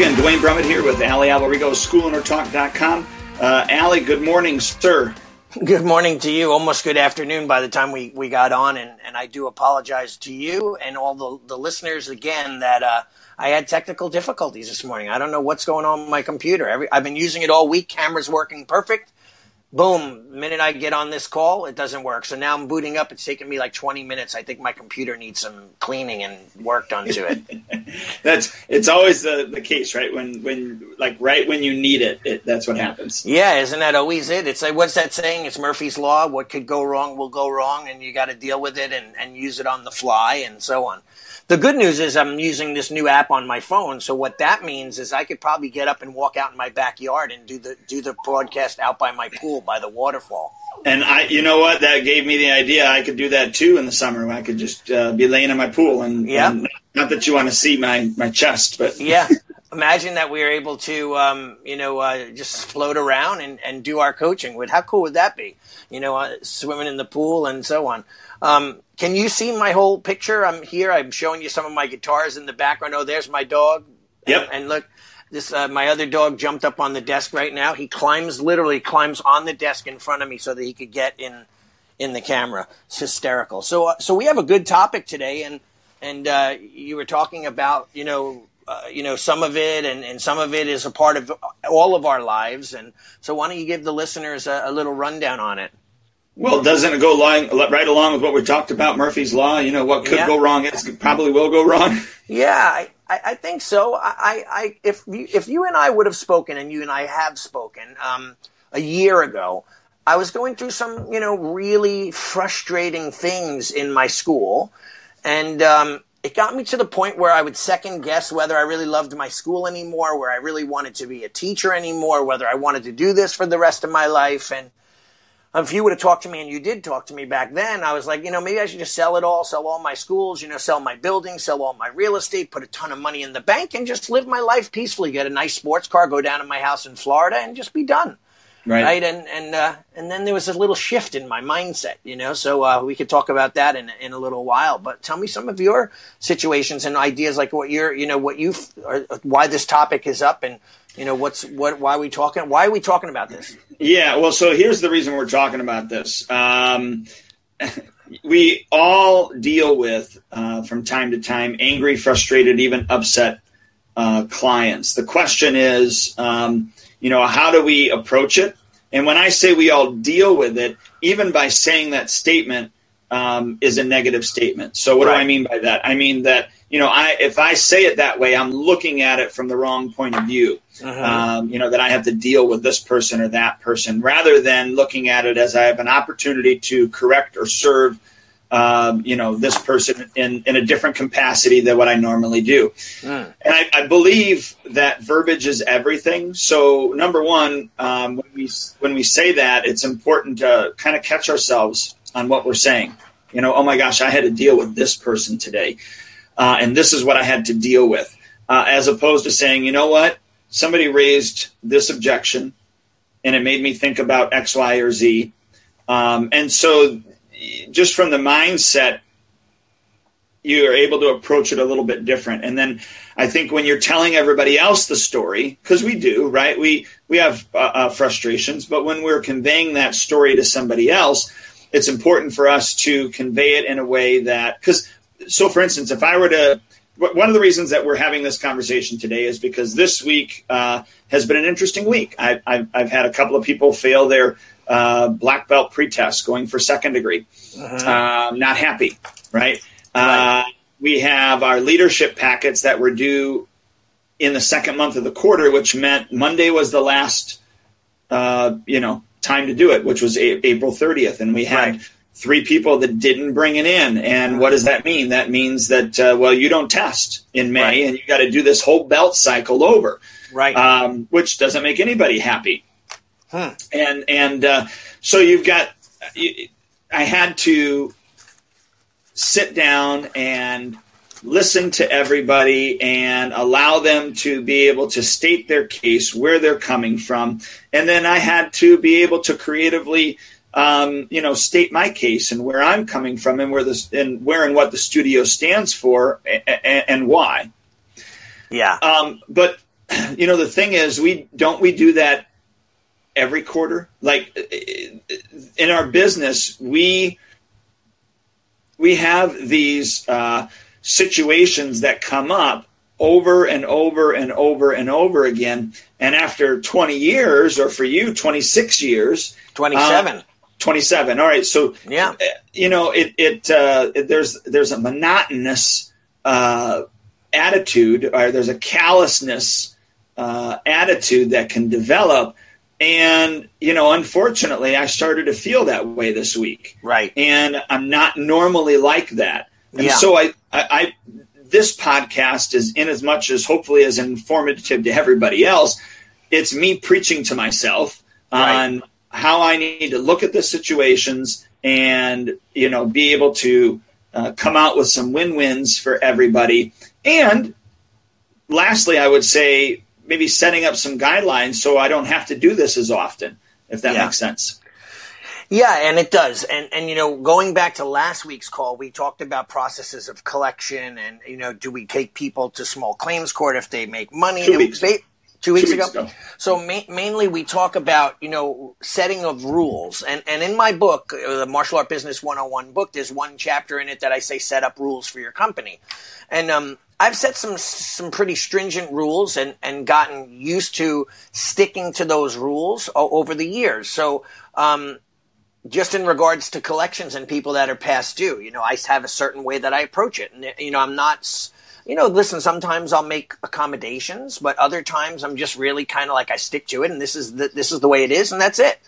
Again, Duane Brummett here with Allie Alberigo, schoolownertalk.com. Uh, Allie, good morning, sir. Good morning to you. Almost good afternoon by the time we, we got on. And, and I do apologize to you and all the, the listeners again that uh, I had technical difficulties this morning. I don't know what's going on with my computer. Every, I've been using it all week. Camera's working perfect boom, minute I get on this call, it doesn't work. So now I'm booting up. It's taking me like 20 minutes. I think my computer needs some cleaning and work done to it. that's it's always the, the case, right? When when like right when you need it, it, that's what happens. Yeah, isn't that always it? It's like what's that saying? It's Murphy's law. What could go wrong will go wrong, and you got to deal with it and, and use it on the fly and so on. The good news is I'm using this new app on my phone. So what that means is I could probably get up and walk out in my backyard and do the do the broadcast out by my pool by the waterfall. And I, you know what, that gave me the idea. I could do that too in the summer. I could just uh, be laying in my pool, and, yeah. And not that you want to see my my chest, but yeah. Imagine that we are able to, um, you know, uh, just float around and, and do our coaching. Would how cool would that be? You know, uh, swimming in the pool and so on. Um, can you see my whole picture? I'm here. I'm showing you some of my guitars in the background. Oh, there's my dog. Yep. And, and look, this uh, my other dog jumped up on the desk right now. He climbs literally climbs on the desk in front of me so that he could get in in the camera. It's hysterical. So uh, so we have a good topic today, and and uh, you were talking about you know. Uh, you know some of it and, and some of it is a part of all of our lives and so why don't you give the listeners a, a little rundown on it well, doesn't it go lying, right along with what we talked about, Murphy's Law? You know, what could yeah. go wrong is probably will go wrong. Yeah, I, I think so. I, I, if you, if you and I would have spoken, and you and I have spoken um, a year ago, I was going through some, you know, really frustrating things in my school, and um, it got me to the point where I would second guess whether I really loved my school anymore, where I really wanted to be a teacher anymore, whether I wanted to do this for the rest of my life, and if you would have talked to me and you did talk to me back then, I was like, you know, maybe I should just sell it all, sell all my schools, you know, sell my buildings, sell all my real estate, put a ton of money in the bank and just live my life peacefully, get a nice sports car, go down to my house in Florida and just be done. Right. right? And, and, uh, and then there was a little shift in my mindset, you know, so, uh, we could talk about that in, in a little while, but tell me some of your situations and ideas, like what you're, you know, what you, why this topic is up and, you know, what's, what, why are we talking, why are we talking about this? Yeah, well, so here's the reason we're talking about this. Um, we all deal with, uh, from time to time, angry, frustrated, even upset uh, clients. The question is, um, you know, how do we approach it? And when I say we all deal with it, even by saying that statement um, is a negative statement. So what right. do I mean by that? I mean that you know, I if I say it that way, I'm looking at it from the wrong point of view. Uh-huh. Um, you know, that I have to deal with this person or that person, rather than looking at it as I have an opportunity to correct or serve. Um, you know, this person in, in a different capacity than what I normally do. Mm. And I, I, believe that verbiage is everything. So number one, um, when we, when we say that, it's important to kind of catch ourselves on what we're saying. You know, oh my gosh, I had to deal with this person today uh, and this is what I had to deal with, uh, as opposed to saying, you know what, somebody raised this objection, and it made me think about X, Y, or Z, um, and so just from the mindset, you are able to approach it a little bit different. And then I think when you're telling everybody else the story, because we do, right? We we have uh, uh, frustrations, but when we're conveying that story to somebody else, it's important for us to convey it in a way that because so for instance, if I were to, one of the reasons that we're having this conversation today is because this week uh, has been an interesting week. I, have I've had a couple of people fail their uh, black belt pretest going for second degree. Uh-huh. Um, not happy, right? right. Uh, we have our leadership packets that were due in the second month of the quarter, which meant Monday was the last, uh, you know, time to do it, which was a- April 30th, and we had. Right three people that didn't bring it in. And what does that mean? That means that, uh, well, you don't test in May right. and you got to do this whole belt cycle over. Right. Um, which doesn't make anybody happy. And, and, uh, so you've got, I had to sit down and listen to everybody and allow them to be able to state their case, where they're coming from. And then I had to be able to creatively um, you know, state my case and where I'm coming from and where this and where and what the studio stands for and, and why. Yeah. Um, but you know, the thing is, we don't we do that every quarter. Like in our business, we we have these uh, situations that come up over and over and over and over again. And after 20 years, or for you, 26 years, 27. Uh, 27. All right. So, yeah, you know, it, it, uh, it there's, there's a monotonous, uh, attitude or there's a callousness, uh, attitude that can develop. And, you know, unfortunately, I started to feel that way this week. Right. And I'm not normally like that. And yeah. so I, I, I, this podcast is in as much as hopefully as informative to everybody else. It's me preaching to myself right. on how I need to look at the situations and you know be able to uh, come out with some win-wins for everybody. And lastly, I would say maybe setting up some guidelines so I don't have to do this as often, if that yeah. makes sense. Yeah, and it does. And and you know, going back to last week's call, we talked about processes of collection and you know, do we take people to small claims court if they make money? Two weeks. They, two weeks, Two ago. weeks ago. So ma- mainly we talk about, you know, setting of rules. And, and in my book, uh, the Martial Art Business 101 book, there's one chapter in it that I say set up rules for your company. And, um, I've set some some pretty stringent rules and, and gotten used to sticking to those rules over the years. So um, just in regards to collections and people that are past due, you know, I have a certain way that I approach it, and you know, I'm not you know, listen, sometimes I'll make accommodations, but other times I'm just really kind of like I stick to it and this is the, this is the way it is and that's it.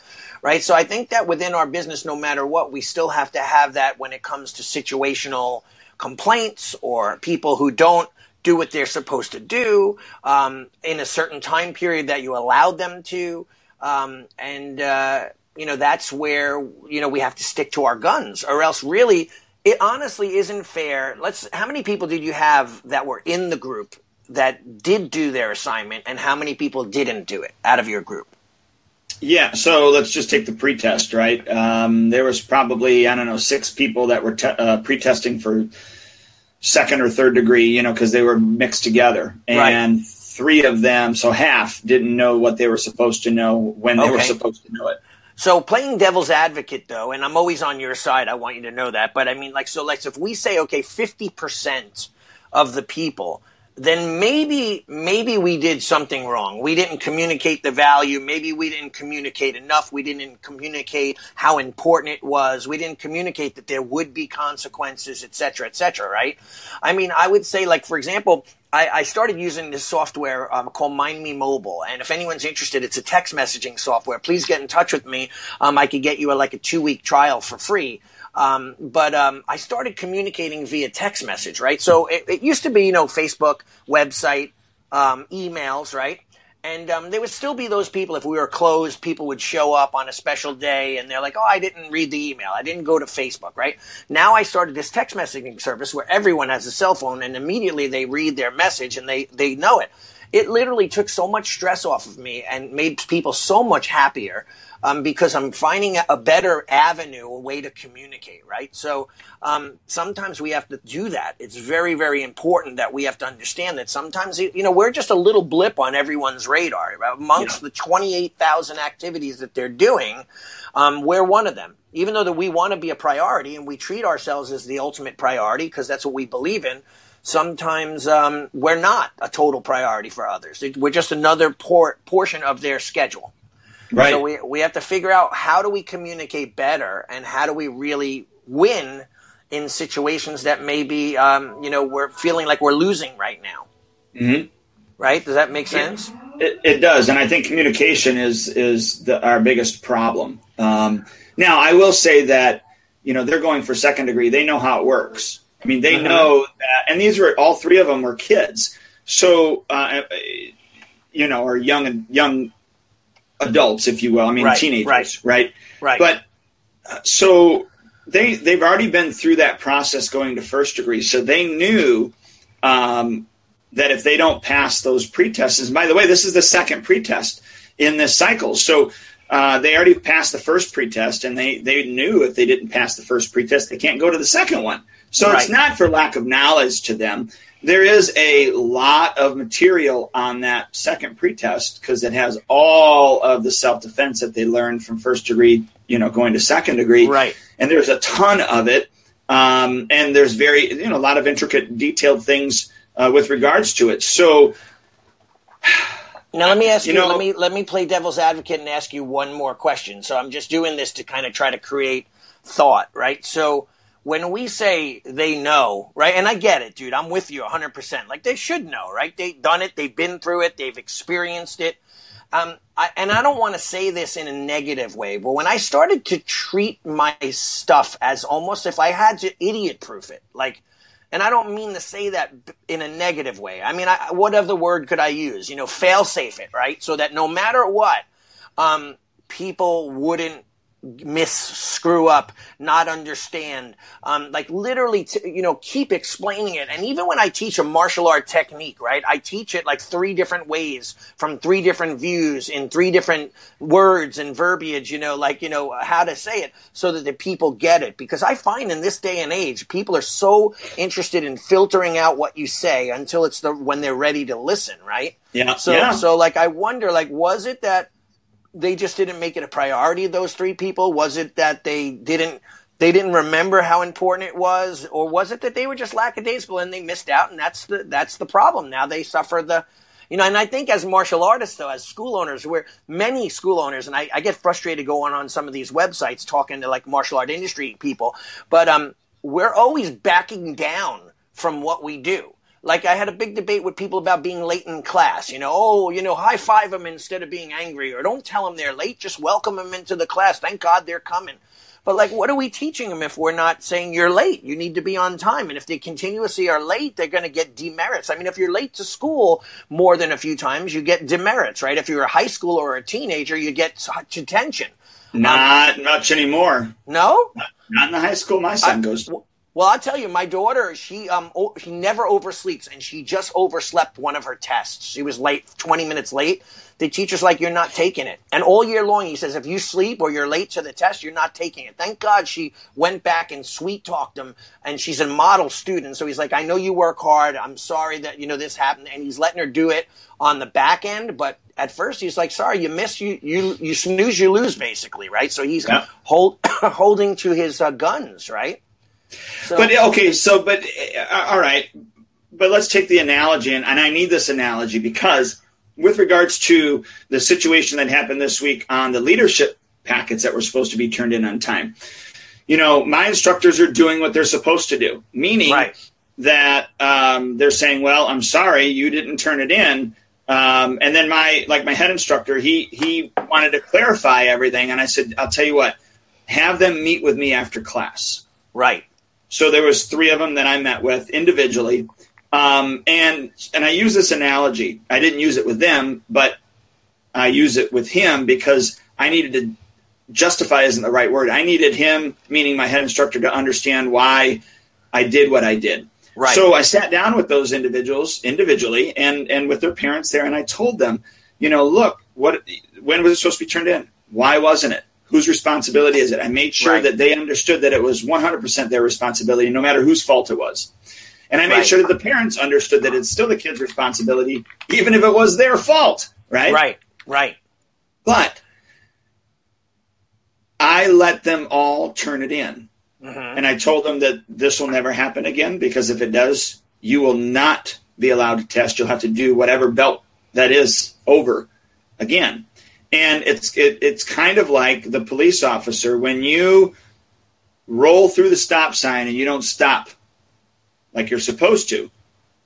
Right. So I think that within our business, no matter what, we still have to have that when it comes to situational complaints or people who don't do what they're supposed to do um, in a certain time period that you allowed them to. Um, and, uh, you know, that's where, you know, we have to stick to our guns or else really it honestly isn't fair. Let's. How many people did you have that were in the group that did do their assignment, and how many people didn't do it out of your group? Yeah, so let's just take the pretest, right? Um, there was probably I don't know six people that were te- uh, pretesting for second or third degree, you know, because they were mixed together, and right. three of them, so half, didn't know what they were supposed to know when they okay. were supposed to know it. So playing devil's advocate though, and I'm always on your side, I want you to know that. But I mean, like, so like, if we say, okay, 50% of the people, then maybe, maybe we did something wrong. We didn't communicate the value. Maybe we didn't communicate enough. We didn't communicate how important it was. We didn't communicate that there would be consequences, et cetera, et cetera, right? I mean, I would say, like, for example, I, I, started using this software um, called Mind Me Mobile, and if anyone's interested, it's a text messaging software. Please get in touch with me. Um, I could get you a, like a two week trial for free. Um, but um, I started communicating via text message, right? So it, it used to be, you know, Facebook, website, um, emails, right? And um, there would still be those people, if we were closed, people would show up on a special day and they're like, oh, I didn't read the email. I didn't go to Facebook, right? Now I started this text messaging service where everyone has a cell phone and immediately they read their message and they, they know it. It literally took so much stress off of me and made people so much happier um, because I'm finding a better avenue, a way to communicate, right? So um, sometimes we have to do that. It's very, very important that we have to understand that sometimes, you know, we're just a little blip on everyone's radar. Amongst yeah. the 28,000 activities that they're doing, um, we're one of them. Even though that we want to be a priority and we treat ourselves as the ultimate priority because that's what we believe in, sometimes um, we're not a total priority for others. We're just another por- portion of their schedule. Right. So we we have to figure out how do we communicate better and how do we really win in situations that maybe um, you know we're feeling like we're losing right now. Mm-hmm. Right? Does that make sense? It, it, does, and I think communication is is the, our biggest problem. Um, now, I will say that you know they're going for second degree. They know how it works. I mean, they uh-huh. know that, and these were all three of them were kids. So, uh, you know, or young and young adults, if you will. I mean, right, teenagers, right, right, right. But uh, so they they've already been through that process going to first degree, so they knew um, that if they don't pass those pretests, and by the way, this is the second pretest in this cycle, so. Uh, they already passed the first pretest, and they, they knew if they didn't pass the first pretest, they can't go to the second one. So Right. it's not for lack of knowledge to them. There is a lot of material on that second pretest because it has all of the self defense that they learned from first degree, you know, going to second degree. Right. And there's a ton of it. Um, and there's very, you know, a lot of intricate, detailed things uh, with regards to it. So, Now let me ask you, You know- let me let me play devil's advocate and ask you one more question. So I'm just doing this to kind of try to create thought, right? So when we say they know, right? And I get it, dude. I'm with you 100%. Like they should know, right? They've done it, they've been through it, they've experienced it. Um, I, and I don't want to say this in a negative way, but when I started to treat my stuff as almost if I had to idiot proof it, like, and I don't mean to say that in a negative way. I mean, I, what other word could I use? You know, fail safe it, right? So that no matter what, um, people wouldn't miss, screw up, not understand. Um, like literally, t- you know, keep explaining it. And even when I teach a martial art technique, right, I teach it like three different ways from three different views in three different words and verbiage, you know, like, you know, how to say it so that the people get it. Because I find in this day and age, people are so interested in filtering out what you say until it's the, when they're ready to listen, right? yeah. So, yeah. so like, I wonder, like, was it that they just didn't make it a priority? Those three people? Was it that they didn't they didn't remember how important it was, or was it that they were just lackadaisical and they missed out? And that's the that's the problem. Now they suffer the. You know, and I think as martial artists, though, as school owners, we're many school owners, and I, I get frustrated going on some of these websites talking to like martial art industry people, but um, we're always backing down from what we do. Like I had a big debate with people about being late in class. You know, oh, you know, high five them instead of being angry, or don't tell them they're late. Just welcome them into the class. Thank God they're coming. But like, what are we teaching them if we're not saying you're late? You need to be on time. And if they continuously are late, they're going to get demerits. I mean, if you're late to school more than a few times, you get demerits, right? If you're a high school or a teenager, you get such attention. Um, not much anymore. No? Not in the high school my son I- goes to. Well, I'll tell you, my daughter, she um o- she never oversleeps, and she just overslept one of her tests. She was late, twenty minutes late. The teacher's like, "You're not taking it," and all year long he says, "If you sleep or you're late to the test, you're not taking it." Thank God she went back and sweet talked him, and she's a model student. So he's like, "I know you work hard. I'm sorry that you know this happened," and he's letting her do it on the back end, but. At first, he's like, "Sorry, you miss you you you snooze, you lose, basically, right?" So he's Yeah. hold holding to his uh, guns, right? So, But okay, so but uh, all right, but let's take the analogy, and, and I need this analogy because with regards to the situation that happened this week on the leadership packets that were supposed to be turned in on time, you know, my instructors are doing what they're supposed to do, meaning right. that um, they're saying, "Well, I'm sorry, you didn't turn it in." Um, and then my like my head instructor, he he wanted to clarify everything, and I said, "I'll tell you what, have them meet with me after class." Right. So there was three of them that I met with individually, um, and and I use this analogy. I didn't use it with them, but I use it with him because I needed to justify isn't the right word. I needed him, meaning my head instructor, to understand why I did what I did. Right. So I sat down with those individuals individually and and with their parents there, and I told them, you know, look, what when was it supposed to be turned in? Why wasn't it? Whose responsibility is it? I made sure Right. that they understood that it was 100% their responsibility, no matter whose fault it was. And I made Right. sure that the parents understood that it's still the kid's responsibility, even if it was their fault, right? Right. Right. But I let them all turn it in. Mhm. And I told them that this will never happen again because if it does, you will not be allowed to test. You'll have to do whatever belt that is over again. And it's it, it's kind of like the police officer when you roll through the stop sign and you don't stop like you're supposed to.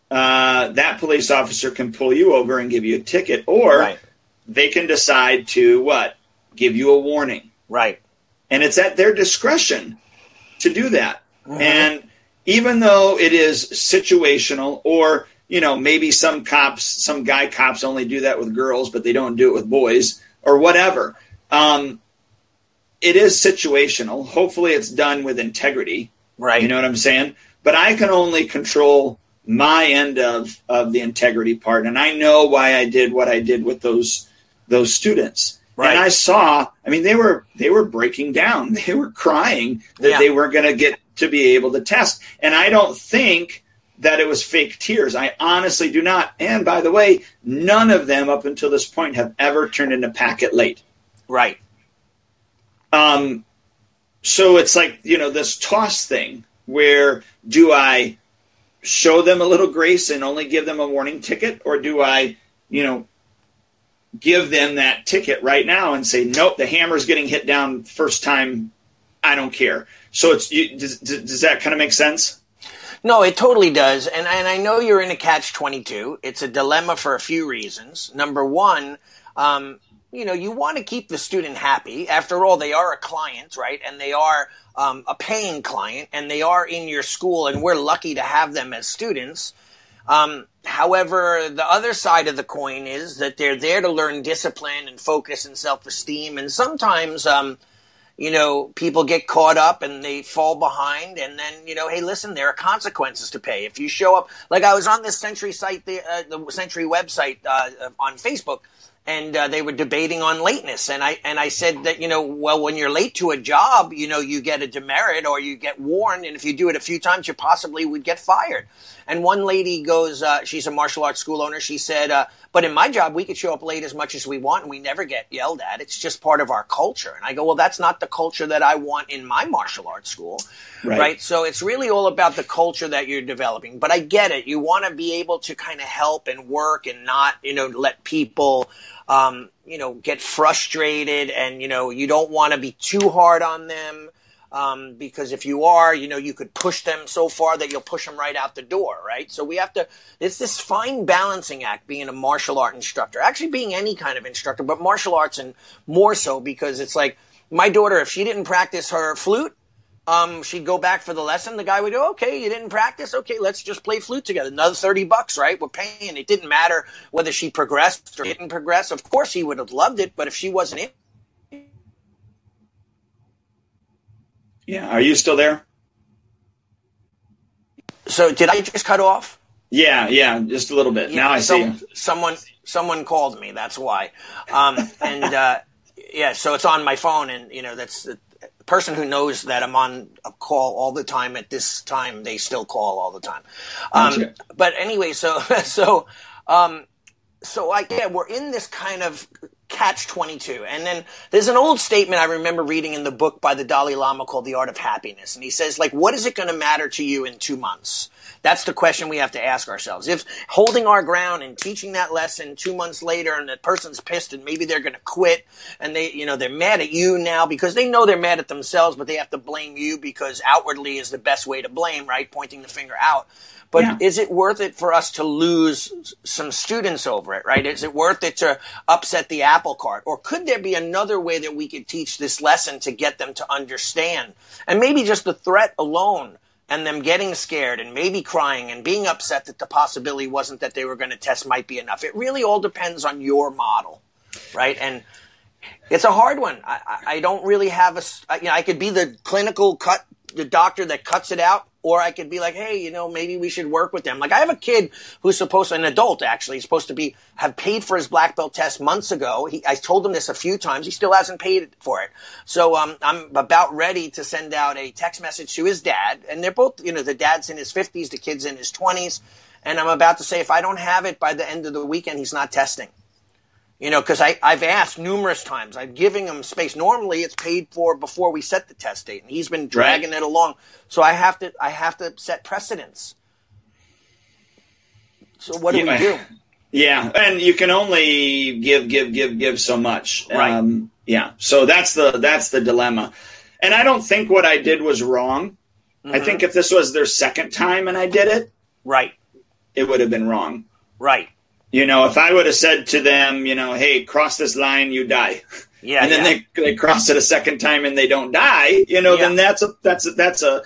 Uh, that police officer can pull you over and give you a ticket, or Right. they can decide to what give you a warning Right. and it's at their discretion to do that. Mhm. And even though it is situational, or you know, maybe some cops, some guy cops only do that with girls, but they don't do it with boys, or whatever. Um, it is situational. Hopefully, it's done with integrity. Right. You know what I'm saying? But I can only control my end of of the integrity part, and I know why I did what I did with those those students. Right. And I saw, I mean, they were they were breaking down. They were crying that Yeah. they weren't going to get to be able to test. And I don't think that it was fake tears. I honestly do not. And by the way, none of them up until this point have ever turned into packet late. Right. Um, so it's like, you know, this toss thing where do I show them a little grace and only give them a warning ticket or do I, you know, give them that ticket right now and say, nope, the hammer's getting hit down first time. I don't care. So it's, you, does, does that kind of make sense? No, it totally does. And, and I know you're in a catch 22. It's a dilemma for a few reasons. Number one, um, you know, you want to keep the student happy. After all, they are a client, right? And they are um, a paying client and they are in your school and we're lucky to have them as students. Um, however, the other side of the coin is that they're there to learn discipline and focus and self-esteem. And sometimes, um, you know, people get caught up and they fall behind. And then, you know, hey, listen, there are consequences to pay. If you show up, like I was on this Century site, the, uh, the Century website uh, on Facebook, and uh, they were debating on lateness and i and i said that you know well when you're late to a job you know you get a demerit or you get warned and if you do it a few times you possibly would get fired and one lady goes uh, she's a martial arts school owner. She said uh, but in my job we could show up late as much as we want and we never get yelled at. It's just part of our culture. And i go well that's not the culture that i want in my martial arts school. Right, right? so it's really all about the culture that you're developing. But i get it. You want to be able to kind of help and work and not you know let people um, you know, get frustrated and, you know, you don't want to be too hard on them. Um, because if you are, you know, you could push them so far that you'll push them right out the door, right? So we have to, it's this fine balancing act being a martial art instructor, actually being any kind of instructor, but martial arts and more so because it's like my daughter, if she didn't practice her flute, um, she'd go back for the lesson. The guy would go, okay, you didn't practice. Okay, let's just play flute together. Another 30 bucks, right? We're paying. It didn't matter whether she progressed or didn't progress. Of course, he would have loved it, but if she wasn't in. Yeah. Are you still there? So did I just cut off? Yeah, yeah, just a little bit. Yeah, now I so, see. Someone, someone called me. That's why. Um, and, uh, yeah, so it's on my phone, and you know that's the person who knows that I'm on a call all the time at this time, they still call all the time. Um, But anyway, so so um, so I yeah, we're in this kind of catch 22 and then there's an old statement i remember reading in the book by the dalai lama called the art of happiness. And he says like what is it going to matter to you in two months? That's the question we have to ask ourselves. If holding our ground and teaching that lesson two months later and the person's pissed and maybe they're going to quit and they you know they're mad at you now because they know they're mad at themselves but they have to blame you because outwardly is the best way to blame right? Pointing the finger out but yeah. is it worth it for us to lose some students over it, right? Is it worth it to upset the apple cart? Or could there be another way that we could teach this lesson to get them to understand? And maybe just the threat alone and them getting scared and maybe crying and being upset that the possibility wasn't that they were going to test might be enough. It really all depends on your model, right? And it's a hard one. I, I don't really have a, you know, I could be the clinical cut, the doctor that cuts it out or I could be like, hey, you know, maybe we should work with them. Like I have a kid who's supposed to, an adult actually, he's supposed to be have paid for his black belt test months ago. He, I told him this a few times. He still hasn't paid for it. So um, I'm about ready to send out a text message to his dad, and they're both, you know, the dad's in his 50s, the kid's in his 20s, and I'm about to say if I don't have it by the end of the weekend, he's not testing. You know, because I've asked numerous times. I'm giving him space. Normally, it's paid for before we set the test date, and he's been dragging right. it along. So I have to, I have to set precedents. So what do yeah. we do? Yeah, and you can only give, give, give, give so much. Right. Um, yeah. So that's the that's the dilemma. And I don't think what I did was wrong. Mm-hmm. I think if this was their second time and I did it, right, it would have been wrong. Right. You know, if I would have said to them, you know, hey, cross this line, you die. Yeah. and then yeah. they they cross it a second time and they don't die, you know, yeah. then that's a that's a, that's a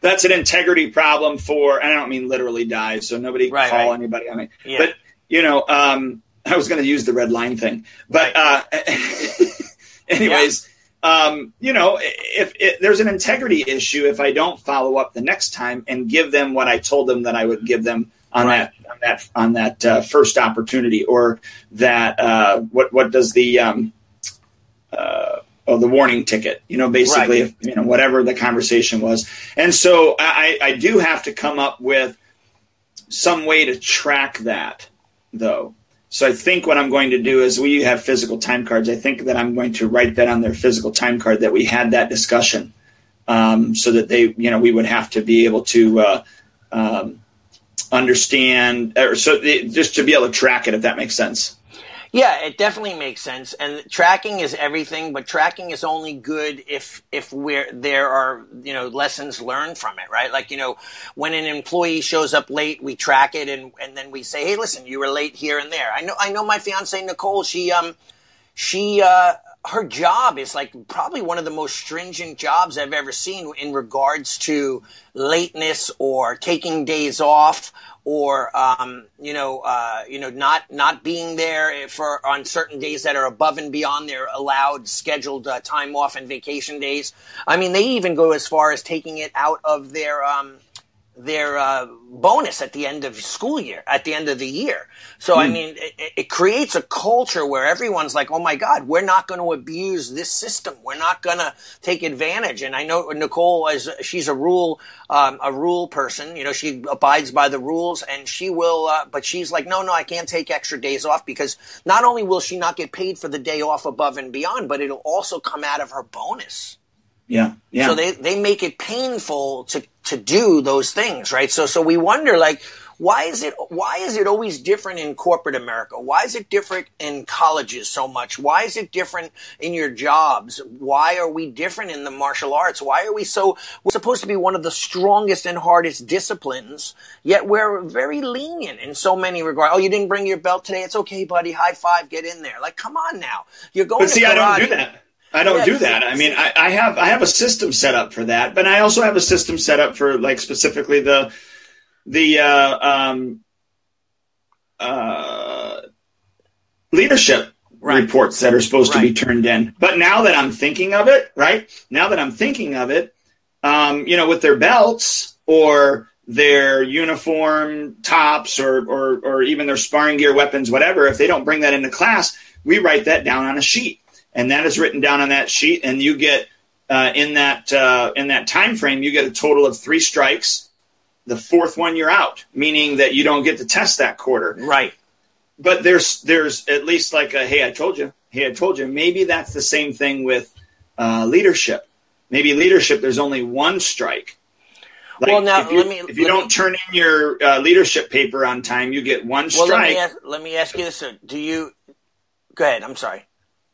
that's an integrity problem for and I don't mean literally die, so nobody right, call right. anybody on me. Yeah. But you know, um I was going to use the red line thing. But right. uh anyways, um, you know, if, if, there's an integrity issue, if I don't follow up the next time and give them what I told them that I would give them on right. that on that on that uh, first opportunity, or that uh, what what does the um, uh, oh, the warning ticket, you know, basically, right. if, you know, whatever the conversation was. And so I, I do have to come up with some way to track that, though. So I think what I'm going to do is we have physical time cards. I think that I'm going to write that on their physical time card that we had that discussion, um, so that they, you know, we would have to be able to uh, um, understand, or so just to be able to track it, if that makes sense. Yeah, it definitely makes sense. And tracking is everything, but tracking is only good if if we're there are you know lessons learned from it, right? Like you know, when an employee shows up late, we track it and and then we say, hey, listen, you were late here and there. I know I know my fiance Nicole. She um she uh her job is like probably one of the most stringent jobs I've ever seen in regards to lateness or taking days off or um, you know, uh, you know, not not being there for on certain days that are above and beyond their allowed scheduled uh, time off and vacation days. I mean, they even go as far as taking it out of their um, their uh, bonus at the end of school year, at the end of the year. So, I hmm. mean, it, it, creates a culture where everyone's like, oh my God, we're not going to abuse this system. We're not going to take advantage. And I know Nicole, is she's a rule, um, a rule person, you know, she abides by the rules and she will, uh, but she's like, no, no, I can't take extra days off because not only will she not get paid for the day off above and beyond, but it'll also come out of her bonus. Yeah. Yeah. So they, they make it painful to, to do those things, right? So, so we wonder like, why is it, why is it always different in corporate America? Why is it different in colleges so much? Why is it different in your jobs? Why are we different in the martial arts? Why are we so, we're supposed to be one of the strongest and hardest disciplines, yet we're very lenient in so many regards. Oh, you didn't bring your belt today. It's okay, buddy. High five. Get in there. Like, come on now. You're going but see, I don't do that. I don't yeah, do that. I mean, I, I, have I have a system set up for that, but I also have a system set up for like specifically the the uh, um, uh, leadership right. reports that are supposed right. to be turned in. But now that I'm thinking of it, right now that I'm thinking of it, um, you know, with their belts or their uniform tops or, or or even their sparring gear, weapons, whatever, if they don't bring that into class, we write that down on a sheet and that is written down on that sheet, and you get uh, in that uh, in that time frame, you get a total of three strikes. The fourth one, you're out, meaning that you don't get to test that quarter. Right. But there's there's at least like a hey, I told you, hey, I told you. Maybe that's the same thing with uh, leadership. Maybe leadership, there's only one strike. Like well, now if you, let me. If you don't me, turn in your uh, leadership paper on time, you get one strike. Well, let me ask, let me ask you this: Do you? Go ahead. I'm sorry.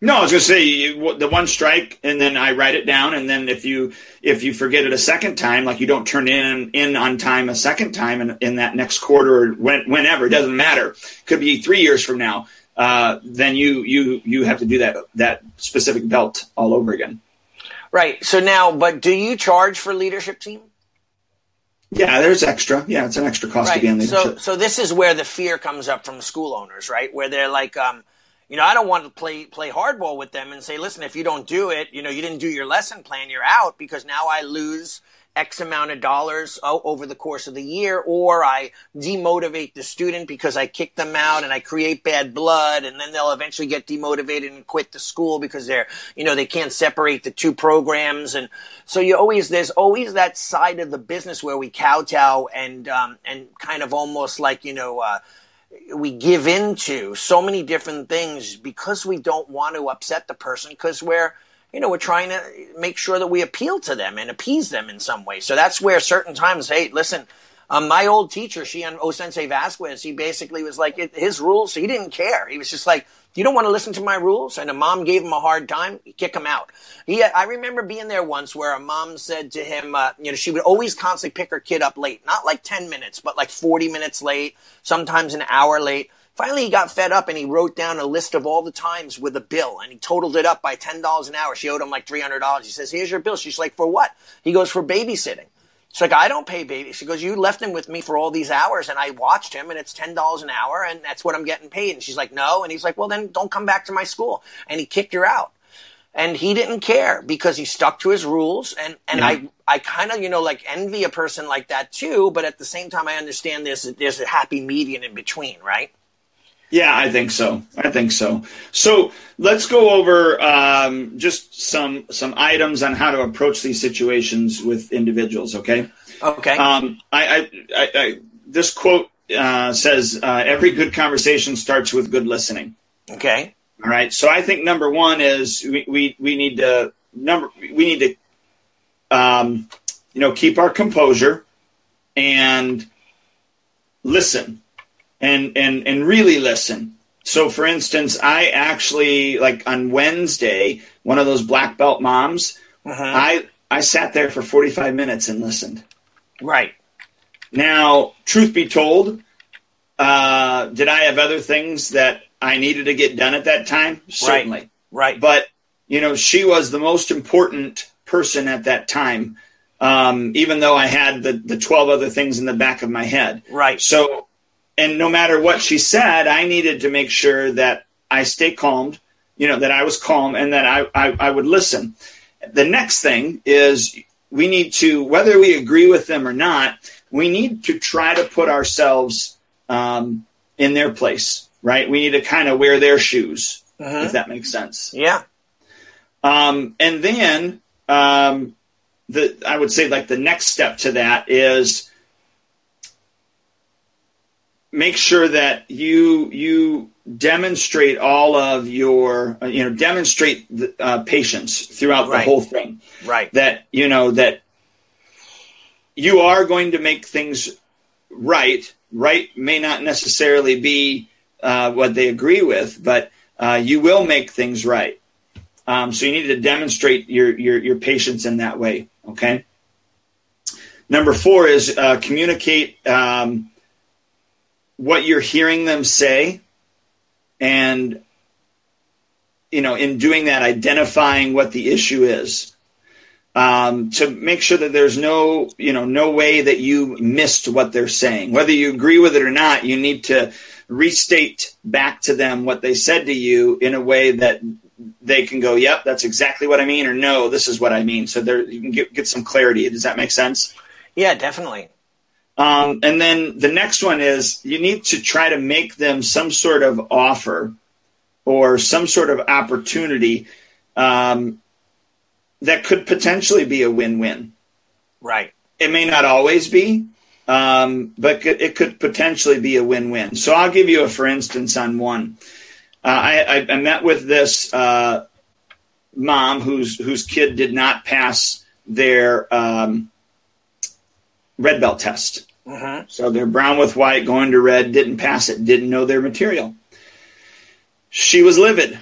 No, I was going to say the one strike, and then I write it down, and then if you if you forget it a second time, like you don't turn in in on time a second time in, in that next quarter or when, whenever, it doesn't matter. Could be three years from now. Uh, then you you you have to do that that specific belt all over again. Right. So now, but do you charge for leadership team? Yeah, there's extra. Yeah, it's an extra cost right. to be on leadership. So so this is where the fear comes up from school owners, right? Where they're like. Um, you know, I don't want to play play hardball with them and say, listen, if you don't do it, you know, you didn't do your lesson plan, you're out because now I lose X amount of dollars over the course of the year, or I demotivate the student because I kick them out and I create bad blood, and then they'll eventually get demotivated and quit the school because they're, you know, they can't separate the two programs, and so you always there's always that side of the business where we kowtow and um, and kind of almost like you know. Uh, we give into so many different things because we don't want to upset the person because we're you know we're trying to make sure that we appeal to them and appease them in some way. So that's where certain times hey listen um, my old teacher she on Osensei Vasquez he basically was like his rules he didn't care. He was just like you don't want to listen to my rules? And a mom gave him a hard time, kick him out. He, I remember being there once where a mom said to him, uh, you know, she would always constantly pick her kid up late, not like 10 minutes, but like 40 minutes late, sometimes an hour late. Finally, he got fed up and he wrote down a list of all the times with a bill and he totaled it up by $10 an hour. She owed him like $300. He says, here's your bill. She's like, for what? He goes, for babysitting. She's like, I don't pay baby. She goes, you left him with me for all these hours and I watched him and it's $10 an hour and that's what I'm getting paid. And she's like, no. And he's like, well, then don't come back to my school. And he kicked her out. And he didn't care because he stuck to his rules. And, and I, I kind of, you know, like envy a person like that too. But at the same time, I understand there's, there's a happy median in between, right? Yeah, I think so. I think so. So let's go over um, just some some items on how to approach these situations with individuals. Okay. Okay. Um, I, I, I, I this quote uh, says uh, every good conversation starts with good listening. Okay. All right. So I think number one is we, we, we need to number we need to um, you know keep our composure and listen and and and really listen. So for instance, I actually like on Wednesday, one of those black belt moms, Uh-huh. I I sat there for 45 minutes and listened. Right. Now, truth be told, uh, did I have other things that I needed to get done at that time? Certainly. Right. But, you know, she was the most important person at that time, um, even though I had the, the 12 other things in the back of my head. right. So, and no matter what she said, I needed to make sure that I stay calmed, you know, that I was calm and that I, I, I would listen. The next thing is we need to, whether we agree with them or not, we need to try to put ourselves um, in their place, right? We need to kind of wear their shoes, Mhm. if that makes sense. Yeah. Um, and then um, the I would say like the next step to that is make sure that you you demonstrate all of your uh, you know demonstrate the, uh, patience throughout Right. the whole thing. Right. That you know that you are going to make things right. Right may not necessarily be uh, what they agree with, but uh, you will make things right. Um, so you need to demonstrate your, your, your patience in that way. Okay. Number four is uh, communicate um, what you're hearing them say, and you know, in doing that, identifying what the issue is. Um, to make sure that there's no, you know, no way that you missed what they're saying. Whether you agree with it or not, you need to restate back to them what they said to you in a way that they can go, "Yep, that's exactly what I mean," or "No, this is what I mean." So there, you can get get some clarity. Does that make sense? Yeah, definitely. Um, and then the next one is you need to try to make them some sort of offer or some sort of opportunity um, that could potentially be a win-win. Right. It may not always be, um, but it could potentially be a win-win. So I'll give you a for instance on one. Uh, I, I, I met with this uh, mom whose whose kid did not pass their um, red belt test. hmm So they're brown with white, going to red, didn't pass it, didn't know their material. She was livid.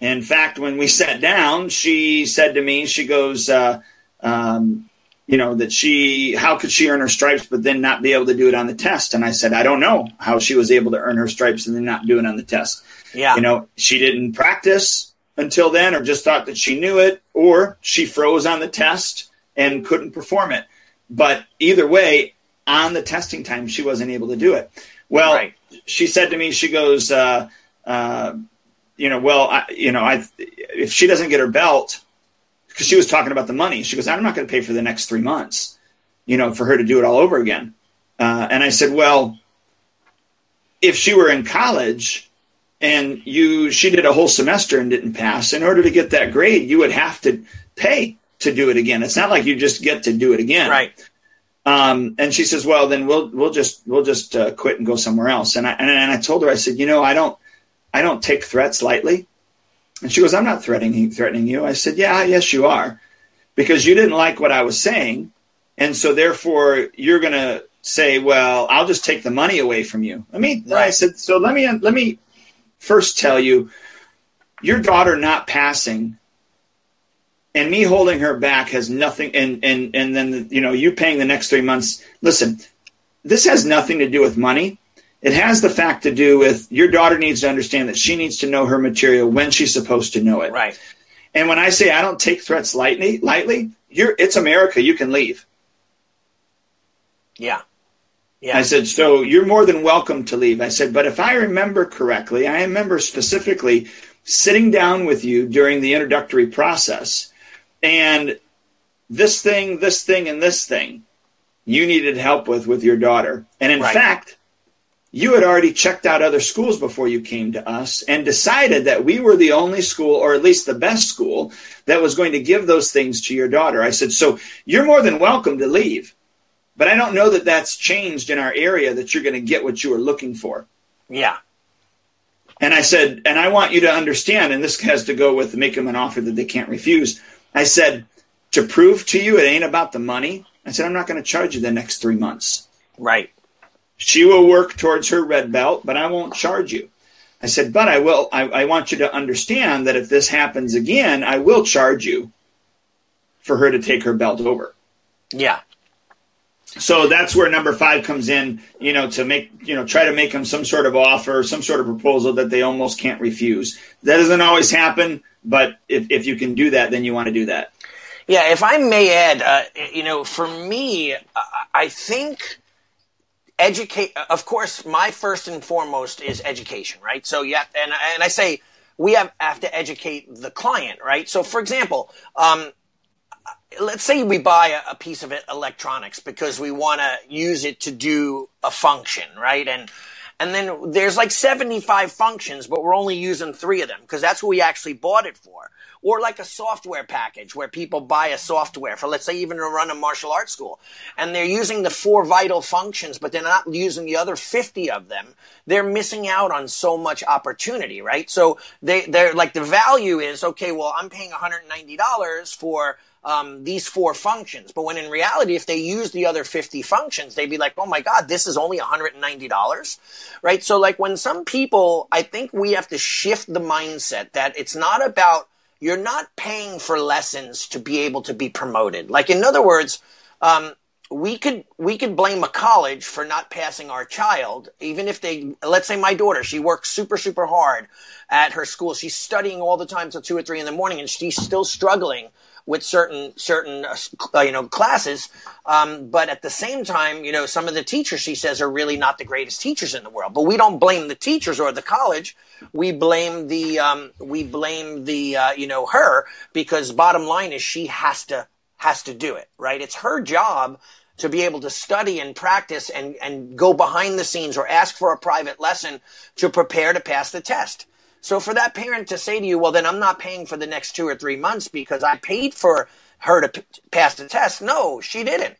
In fact, when we sat down, she said to me, she goes, uh, um, you know, that she, how could she earn her stripes but then not be able to do it on the test? And I said, I don't know how she was able to earn her stripes and then not do it on the test. Yeah. You know, she didn't practice until then or just thought that she knew it or she froze on the test and couldn't perform it. But either way, on the testing time, she wasn't able to do it. Well, Right. she said to me, she goes, uh, uh, you know, well, I, you know, I, if she doesn't get her belt, because she was talking about the money, she goes, I'm not going to pay for the next three months, you know, for her to do it all over again. Uh, and I said, well, if she were in college and you, she did a whole semester and didn't pass, in order to get that grade, you would have to pay to do it again. It's not like you just get to do it again. Right. Um, and she says, "Well, then we'll we'll just we'll just uh, quit and go somewhere else." And I and, and I told her, I said, "You know, I don't I don't take threats lightly." And she goes, "I'm not threatening threatening you." I said, "Yeah, yes, you are, because you didn't like what I was saying, and so therefore you're going to say, well, I'll just take the money away from you." Let me. I said, "So let me let me first tell you, your daughter not passing." And me holding her back has nothing and and and then you know you paying the next three months listen this has nothing to do with money it has the fact to do with your daughter needs to understand that she needs to know her material when she's supposed to know it Right. and when i say i don't take threats lightly lightly you're it's america you can leave Yeah. Yeah. I said, so you're more than welcome to leave. I said, but if I remember correctly, I remember specifically sitting down with you during the introductory process and this thing, this thing, and this thing you needed help with with your daughter. And in Right. fact, you had already checked out other schools before you came to us and decided that we were the only school, or at least the best school, that was going to give those things to your daughter. I said, So you're more than welcome to leave. But I don't know that that's changed in our area that you're going to get what you were looking for. Yeah. And I said, and I want you to understand, and this has to go with make them an offer that they can't refuse. I said, to prove to you it ain't about the money, I said, I'm not going to charge you the next three months. Right. She will work towards her red belt, but I won't charge you. I said, but I will. I, I, want you to understand that if this happens again, I will charge you for her to take her belt over. Yeah. So that's where number five comes in, you know, to make, you know, try to make them some sort of offer, some sort of proposal that they almost can't refuse. That doesn't always happen, but if, if you can do that, then you want to do that. Yeah, if I may add, uh, you know, for me, I think educate of course my first and foremost is education right? So yeah and, and i say we have, have to educate the client right? So for example um, let's say we buy a, a piece of electronics because we want to use it to do a function right? And and then there's like 75 functions but we're only using three of them because that's what we actually bought it for or like a software package where people buy a software for, let's say, even to run a martial arts school. And they're using the four vital functions, but they're not using the other 50 of them. They're missing out on so much opportunity, right? So they, they're like the value is, okay, well, I'm paying $190 for um, these four functions. But when in reality, if they use the other 50 functions, they'd be like, oh my God, this is only $190, right? So like when some people, I think we have to shift the mindset that it's not about you're not paying for lessons to be able to be promoted. Like in other words, um, we could we could blame a college for not passing our child, even if they let's say my daughter, she works super super hard at her school. She's studying all the time till two or three in the morning, and she's still struggling with certain certain uh, you know classes. Um, but at the same time, you know, some of the teachers she says are really not the greatest teachers in the world. But we don't blame the teachers or the college. We blame the um, we blame the uh, you know her because bottom line is she has to has to do it right. It's her job to be able to study and practice and, and go behind the scenes or ask for a private lesson to prepare to pass the test. So for that parent to say to you, well, then I'm not paying for the next two or three months because I paid for her to p- pass the test. No, she didn't.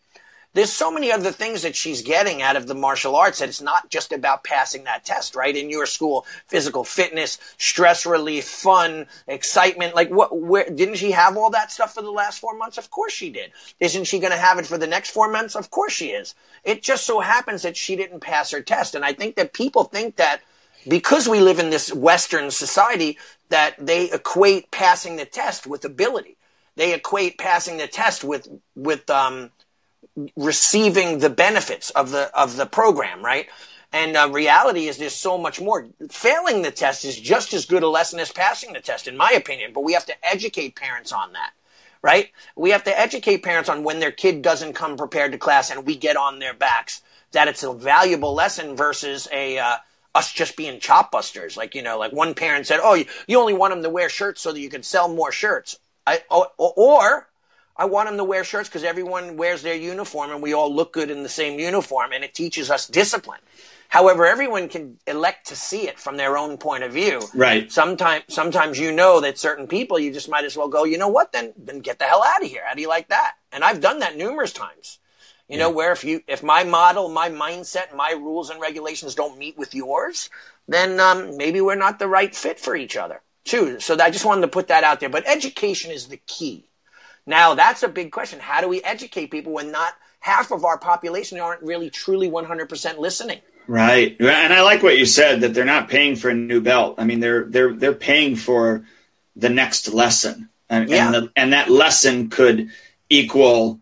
There's so many other things that she's getting out of the martial arts that it's not just about passing that test, right? In your school, physical fitness, stress relief, fun, excitement. Like what, where, didn't she have all that stuff for the last four months? Of course she did. Isn't she going to have it for the next four months? Of course she is. It just so happens that she didn't pass her test. And I think that people think that because we live in this Western society that they equate passing the test with ability. They equate passing the test with with um, receiving the benefits of the of the program, right? And uh, reality is there's so much more. Failing the test is just as good a lesson as passing the test, in my opinion. But we have to educate parents on that, right? We have to educate parents on when their kid doesn't come prepared to class and we get on their backs that it's a valuable lesson versus a uh, us just being chop busters. Like, you know, like one parent said, Oh, you, you only want them to wear shirts so that you can sell more shirts. I, oh, or, or I want them to wear shirts because everyone wears their uniform and we all look good in the same uniform and it teaches us discipline. However, everyone can elect to see it from their own point of view. Right. Sometimes, sometimes you know that certain people, you just might as well go, you know what, then, then get the hell out of here. How do you like that? And I've done that numerous times. You yeah. know, where if you if my model, my mindset, my rules and regulations don't meet with yours, then um, maybe we're not the right fit for each other. Too. So I just wanted to put that out there. But education is the key. Now that's a big question. How do we educate people when not half of our population aren't really truly 100% listening? Right. And I like what you said that they're not paying for a new belt. I mean, they're they're they're paying for the next lesson. And yeah. and, the, and that lesson could equal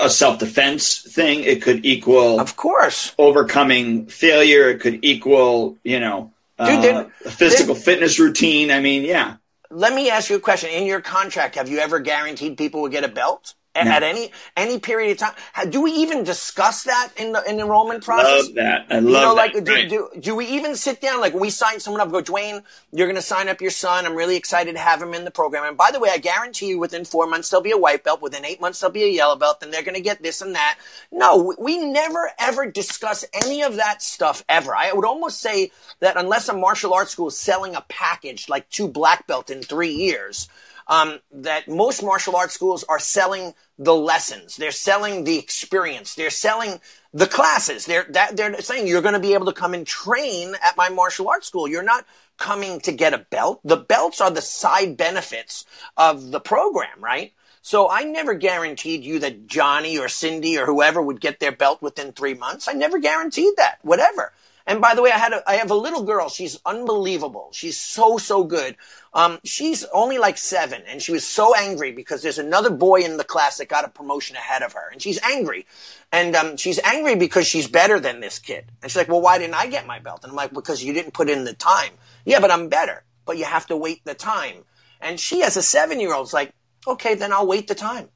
a self defense thing. It could equal, of course, overcoming failure. It could equal, you know, Dude, uh, a physical fitness routine. I mean, yeah. Let me ask you a question. In your contract, have you ever guaranteed people would get a belt? No. at any any period of time. Do we even discuss that in the in enrollment process? Love that. I love you know, like. Do, right. do, do, we even sit down like we sign someone up? Go, Duane, you're going to sign up your son. I'm really excited to have him in the program. And by the way, I guarantee you, within four months there'll be a white belt. Within eight months there'll be a yellow belt. Then they're going to get this and that. No, we never ever discuss any of that stuff ever. I would almost say that unless a martial arts school is selling a package like two black belt in three years um, that most martial arts schools are selling the lessons. They're selling the experience. They're selling the classes. They're that, they're saying you're going to be able to come and train at my martial arts school. You're not coming to get a belt. The belts are the side benefits of the program, right? So I never guaranteed you that Johnny or Cindy or whoever would get their belt within three months. I never guaranteed that, whatever. And by the way, I had a, I have a little girl. She's unbelievable. She's so, so good. Um, she's only like seven and she was so angry because there's another boy in the class that got a promotion ahead of her and she's angry. And, um, she's angry because she's better than this kid. And she's like, well, why didn't I get my belt? And I'm like, because you didn't put in the time. Yeah, but I'm better, but you have to wait the time. And she as a seven year old is like, okay, then I'll wait the time.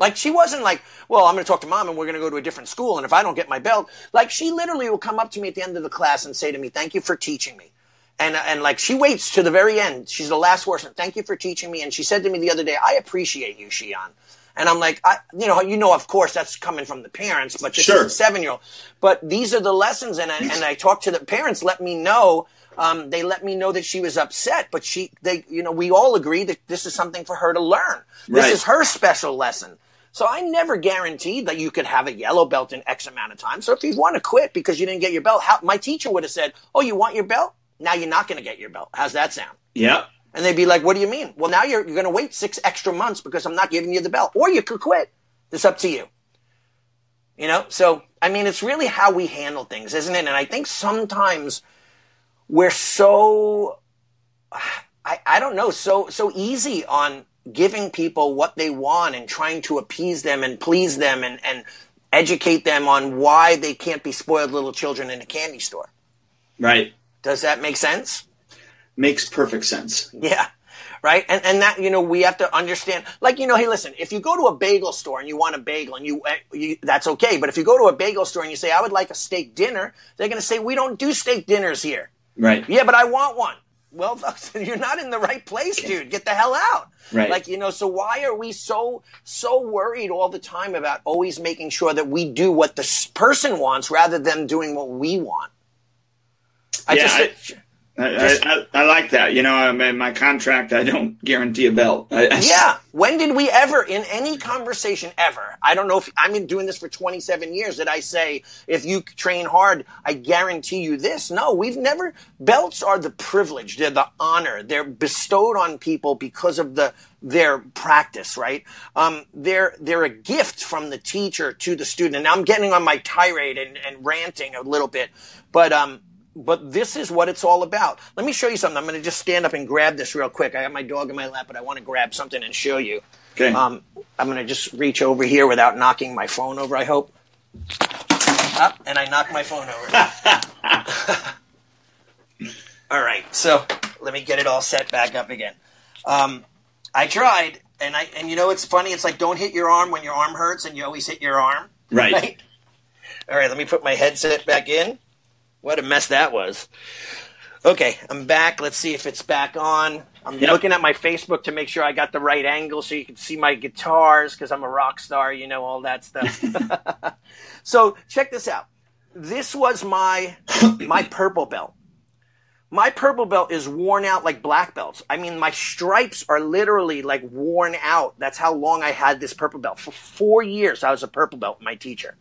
Like she wasn't like, well, I'm going to talk to mom and we're going to go to a different school. And if I don't get my belt, like she literally will come up to me at the end of the class and say to me, thank you for teaching me. And, and like she waits to the very end. She's the last person. Thank you for teaching me. And she said to me the other day, I appreciate you, Shihan. And I'm like, I, you know, you know, of course that's coming from the parents, but this sure. is a seven year old. But these are the lessons. And I, and I talk to the parents, let me know um, they let me know that she was upset, but she, they, you know, we all agree that this is something for her to learn. This right. is her special lesson. So I never guaranteed that you could have a yellow belt in X amount of time. So if you want to quit because you didn't get your belt, how, my teacher would have said, "Oh, you want your belt? Now you're not going to get your belt." How's that sound? Yeah. And they'd be like, "What do you mean?" Well, now you're, you're going to wait six extra months because I'm not giving you the belt, or you could quit. It's up to you. You know. So I mean, it's really how we handle things, isn't it? And I think sometimes we're so I, I don't know so so easy on giving people what they want and trying to appease them and please them and, and educate them on why they can't be spoiled little children in a candy store. Right. Does that make sense? Makes perfect sense. Yeah. Right. And, and that, you know, we have to understand, like, you know, hey, listen, if you go to a bagel store and you want a bagel and you, eh, you that's okay. But if you go to a bagel store and you say, I would like a steak dinner, they're going to say, we don't do steak dinners here. Right. Yeah, but I want one. Well, you're not in the right place, dude. Get the hell out. Right. Like, you know, so why are we so, so worried all the time about always making sure that we do what the person wants rather than doing what we want? I yeah, just, I, I, I, I, like that. You know, I in my contract, I don't guarantee a belt. yeah. When did we ever, in any conversation ever, I don't know if I've been doing this for 27 years, that I say, if you train hard, I guarantee you this? No, we've never, belts are the privilege. They're the honor. They're bestowed on people because of the, their practice, right? Um, they're, they're a gift from the teacher to the student. And I'm getting on my tirade and, and ranting a little bit, but, um, but this is what it's all about. Let me show you something. I'm going to just stand up and grab this real quick. I got my dog in my lap, but I want to grab something and show you. Okay. Um, I'm going to just reach over here without knocking my phone over, I hope. Up, and I knocked my phone over. all right, so let me get it all set back up again. Um, I tried, and I and you know it's funny. It's like don't hit your arm when your arm hurts, and you always hit your arm. Right. right? All right, let me put my headset back in. What a mess that was. Okay, I'm back. Let's see if it's back on. I'm yep. looking at my Facebook to make sure I got the right angle so you can see my guitars because I'm a rock star, you know, all that stuff. so check this out. This was my my purple belt. My purple belt is worn out like black belts. I mean, my stripes are literally like worn out. That's how long I had this purple belt. For four years, I was a purple belt, my teacher.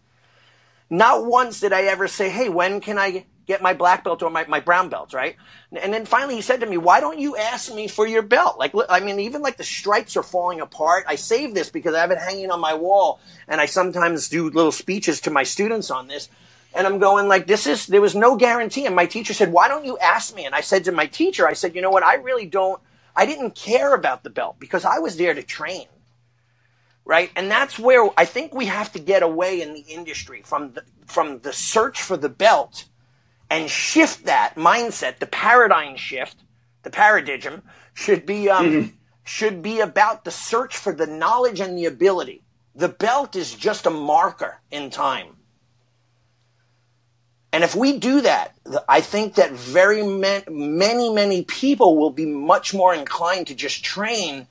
Not once did I ever say, hey, when can I get my black belt or my, my brown belt, right? And then finally he said to me, why don't you ask me for your belt? Like, I mean, even like the stripes are falling apart. I save this because I have it hanging on my wall and I sometimes do little speeches to my students on this. And I'm going like, this is, there was no guarantee. And my teacher said, why don't you ask me? And I said to my teacher, I said, you know what? I really don't, I didn't care about the belt because I was there to train right? And that's where I think we have to get away in the industry from the, from the search for the belt and shift that mindset. The paradigm shift, the paradigm should be um, mm-hmm. should be about the search for the knowledge and the ability. The belt is just a marker in time. And if we do that, I think that very many, many, many people will be much more inclined to just train.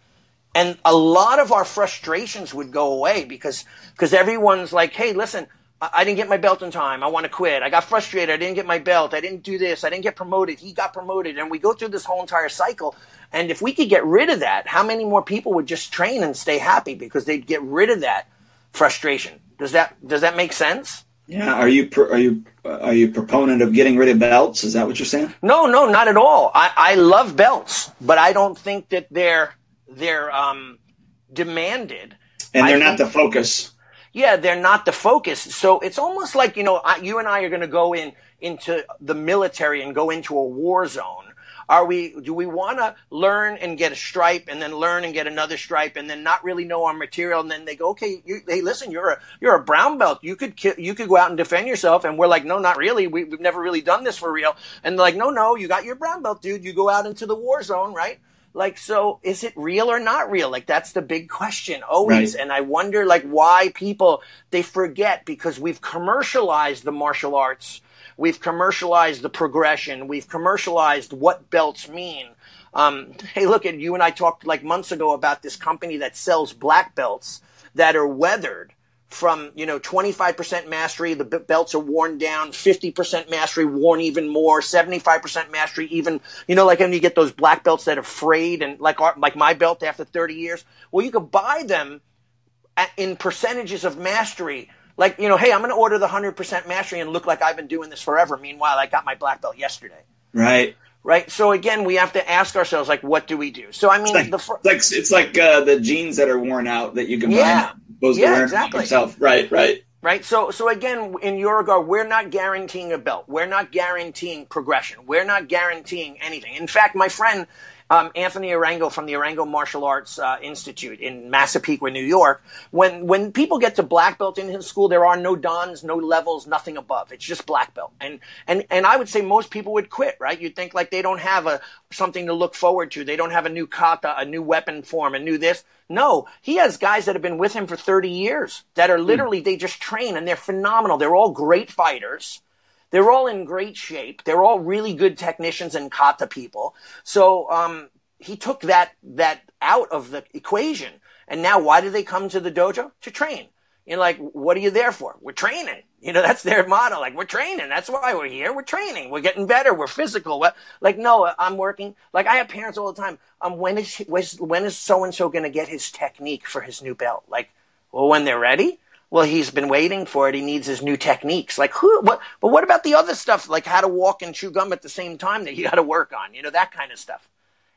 And a lot of our frustrations would go away because, because everyone's like, hey, listen, I didn't get my belt in time. I want to quit. I got frustrated. I didn't get my belt. I didn't do this. I didn't get promoted. He got promoted. And we go through this whole entire cycle. And if we could get rid of that, how many more people would just train and stay happy because they'd get rid of that frustration? Does that, does that make sense? Yeah. Are you, are you, are you proponent of getting rid of belts? Is that what you're saying? No, no, not at all. I, I love belts, but I don't think that they're, they're, um, demanded. And they're I not the focus yeah, they're not the focus. So it's almost like, you know, you and I are going to go in into the military and go into a war zone. Are we, do we want to learn and get a stripe and then learn and get another stripe and then not really know our material? And then they go, okay, you, hey, listen, you're a, you're a brown belt. You could, you could go out and defend yourself. And we're like, no, not really. We, we've never really done this for real. And they're like, no, no, you got your brown belt, dude. You go out into the war zone, right? Like so is it real or not real? Like that's the big question always. Right. and i wonder like why people they forget because we've commercialized the martial arts. We've commercialized the progression. We've commercialized what belts mean. Um, hey look at you and i talked like months ago about this company that sells black belts that are weathered from you know 25% mastery the belts are worn down 50% mastery worn even more 75% mastery even you know like when you get those black belts that are frayed and like our, like my belt after 30 years well you could buy them at, in percentages of mastery. Like you know hey i'm going to order the 100% mastery and look like i've been doing this forever. Meanwhile i got my black belt yesterday. Right. Right? So again we have to ask ourselves like what do we do? So i mean it's like, the fr- it's like, it's like uh, the jeans that are worn out that you can yeah. buy yeah, exactly. yourself. Right, right. Right. So, so again, in your regard, we're not guaranteeing a belt. We're not guaranteeing progression. We're not guaranteeing anything. In fact, my friend um, Anthony Arango from the Arango Martial Arts uh, Institute in Massapequa, New York. When when people get to black belt in his school, there are no dans, no levels, nothing above. It's just black belt. And and and I would say most people would quit. Right? You'd think like they don't have a something to look forward to. They don't have a new kata, a new weapon form, a new this. No, he has guys that have been with him for 30 years that are literally, they just train and they're phenomenal. They're all great fighters. They're all in great shape. They're all really good technicians and kata people. So um, he took that that out of the equation. And now, why do they come to the dojo to train? You know, like, what are you there for? We're training. You know, that's their motto. Like, we're training. That's why we're here. We're training. We're getting better. We're physical. Like, no, I'm working. Like, I have parents all the time. Um, when is when is so and so going to get his technique for his new belt? Like, well, when they're ready. Well, he's been waiting for it. He needs his new techniques. Like who? What? But what about the other stuff, like how to walk and chew gum at the same time that you got to work on? You know that kind of stuff.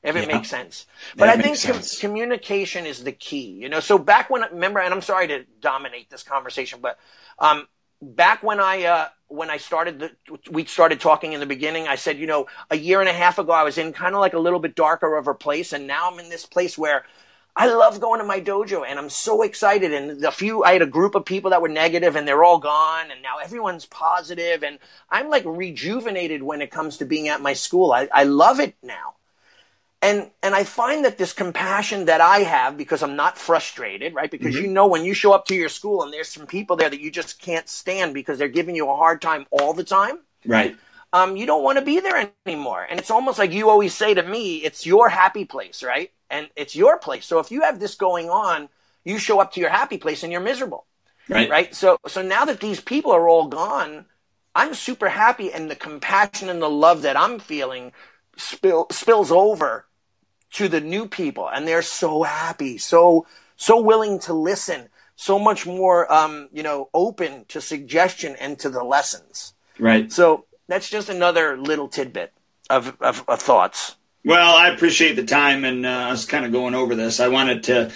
If it yeah. makes sense. But I think com- communication is the key. You know, so back when remember, and I'm sorry to dominate this conversation, but um, back when I uh, when I started the, we started talking in the beginning, I said, you know, a year and a half ago, I was in kind of like a little bit darker of a place, and now I'm in this place where I love going to my dojo and I'm so excited. And a few, I had a group of people that were negative and they're all gone. And now everyone's positive and I'm like rejuvenated when it comes to being at my school. I, I love it now. And, and I find that this compassion that I have because I'm not frustrated, right? Because mm-hmm. you know, when you show up to your school and there's some people there that you just can't stand because they're giving you a hard time all the time. Right. Um, you don't want to be there anymore. And it's almost like you always say to me, it's your happy place, right? And it's your place. So if you have this going on, you show up to your happy place and you're miserable. Right. Right. So so now that these people are all gone, I'm super happy and the compassion and the love that I'm feeling spill, spills over to the new people and they're so happy, so so willing to listen, so much more um, you know, open to suggestion and to the lessons. Right. So that's just another little tidbit of, of, of thoughts. Well, I appreciate the time and uh, us kind of going over this. I wanted to,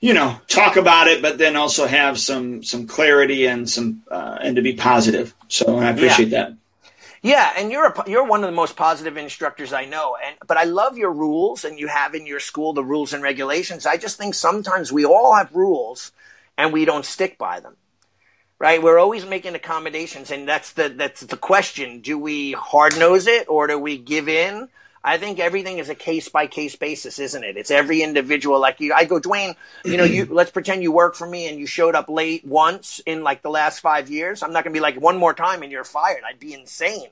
you know, talk about it, but then also have some some clarity and some uh, and to be positive. So I appreciate yeah. that. Yeah, and you're a, you're one of the most positive instructors I know. And but I love your rules, and you have in your school the rules and regulations. I just think sometimes we all have rules, and we don't stick by them. Right? We're always making accommodations, and that's the that's the question: Do we hard nose it, or do we give in? I think everything is a case by case basis, isn't it? It's every individual. Like you, I go, Duane, you know, you let's pretend you work for me and you showed up late once in like the last five years. I'm not going to be like one more time and you're fired. I'd be insane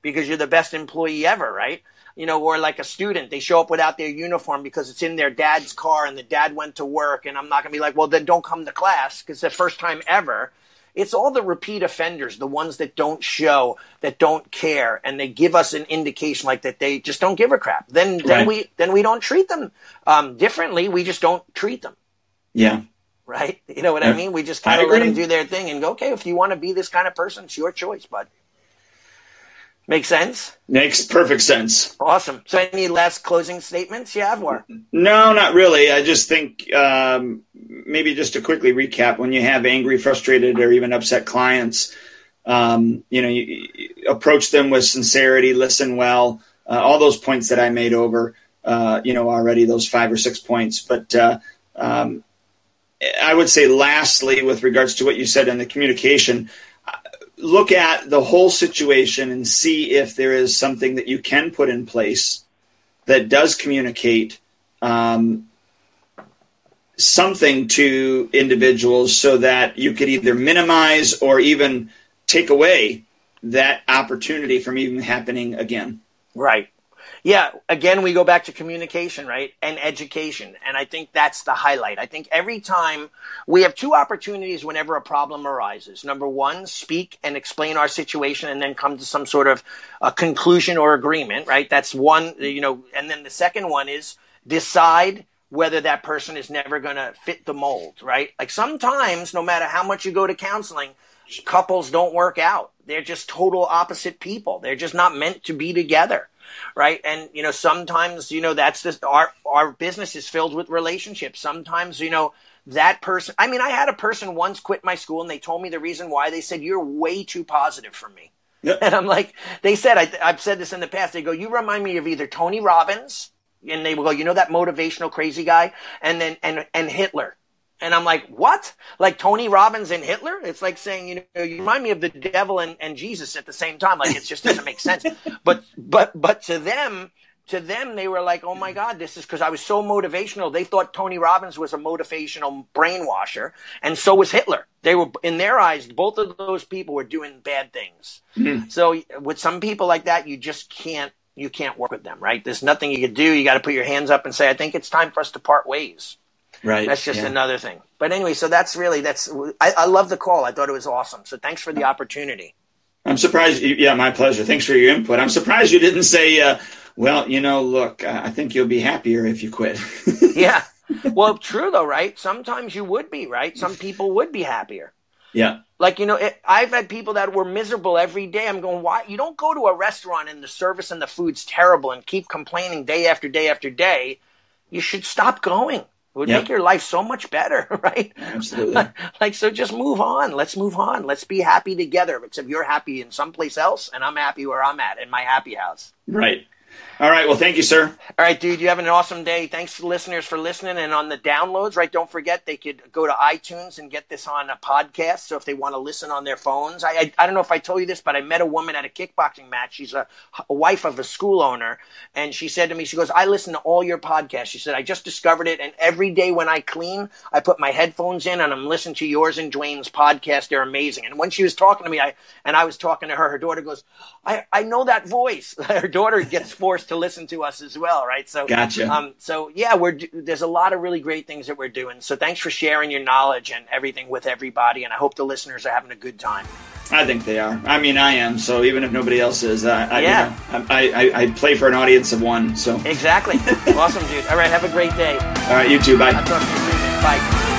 because you're the best employee ever, right? You know, or like a student, they show up without their uniform because it's in their dad's car and the dad went to work. And I'm not going to be like, well, then don't come to class because it's the first time ever it's all the repeat offenders, the ones that don't show, that don't care, and they give us an indication like that they just don't give a crap. Then then right. we then we don't treat them um, differently. We just don't treat them. Yeah. Right. You know what I mean? We just kind of let them do their thing and go, okay, if you want to be this kind of person, it's your choice, bud. Make sense? Makes perfect sense. Awesome. So, any last closing statements you have, or no, not really. I just think um, maybe just to quickly recap: when you have angry, frustrated, or even upset clients, um, you know, you, you approach them with sincerity, listen well, uh, all those points that I made over, uh, you know, already those five or six points. But uh, um, I would say, lastly, with regards to what you said in the communication look at the whole situation and see if there is something that you can put in place that does communicate um, something to individuals so that you could either minimize or even take away that opportunity from even happening again. Right yeah, again, we go back to communication, right? And education. And I think that's the highlight. I think every time we have two opportunities whenever a problem arises. Number one, speak and explain our situation and then come to some sort of a conclusion or agreement, right? That's one, you know, and then the second one is decide whether that person is never going to fit the mold, right? Like sometimes, no matter how much you go to counseling, couples don't work out. They're just total opposite people. They're just not meant to be together right? And you know, sometimes you know that's just our our business is filled with relationships. Sometimes you know that person. I mean, I had a person once quit my school, and they told me the reason why. They said you're way too positive for me. Yep. And I'm like, they said, I, I've said this in the past. They go, you remind me of either Tony Robbins, and they will go, you know that motivational crazy guy, and then and and Hitler. And I'm like, what? Like Tony Robbins and Hitler? It's like saying, you know, you remind me of the devil and, and Jesus at the same time. Like it just doesn't make sense. But but but to them, to them, they were like, oh my God, this is because I was so motivational. They thought Tony Robbins was a motivational brainwasher, and so was Hitler. They were, in their eyes, both of those people were doing bad things. Mm-hmm. So with some people like that, you just can't, you can't work with them, right? There's nothing you could do. You got to put your hands up and say, I think it's time for us to part ways. Right. That's just yeah. another thing. But anyway, so that's really that's I, I love the call. I thought it was awesome. So thanks for the opportunity. I'm surprised. Yeah, my pleasure. Thanks for your input. I'm surprised you didn't say, uh, "Well, you know, look, I think you'll be happier if you quit." yeah. Well, true though, right? Sometimes you would be right. Some people would be happier. Yeah. Like you know, it, I've had people that were miserable every day. I'm going, why? You don't go to a restaurant and the service and the food's terrible and keep complaining day after day after day. You should stop going. It would yep. make your life so much better, right? Absolutely. like, so just move on. Let's move on. Let's be happy together. Except you're happy in someplace else, and I'm happy where I'm at in my happy house. Right. All right. Well, thank you, sir. All right, dude. You have an awesome day. Thanks to listeners for listening. And on the downloads, right? Don't forget they could go to iTunes and get this on a podcast. So if they want to listen on their phones, I, I, I don't know if I told you this, but I met a woman at a kickboxing match. She's a, a wife of a school owner, and she said to me, she goes, "I listen to all your podcasts." She said, "I just discovered it, and every day when I clean, I put my headphones in and I'm listening to yours and Duane's podcast. They're amazing." And when she was talking to me, I and I was talking to her, her daughter goes, "I I know that voice." her daughter gets forced to listen to us as well, right? So, gotcha. Um, so yeah, we're there's a lot of really great things that we're doing. So thanks for sharing your knowledge and everything with everybody, and I hope the listeners are having a good time. I think they are. I mean, I am. So even if nobody else is, I, I yeah, you know, I, I, I play for an audience of one. So exactly, awesome, dude. All right, have a great day. All right, you too. Bye. Bye.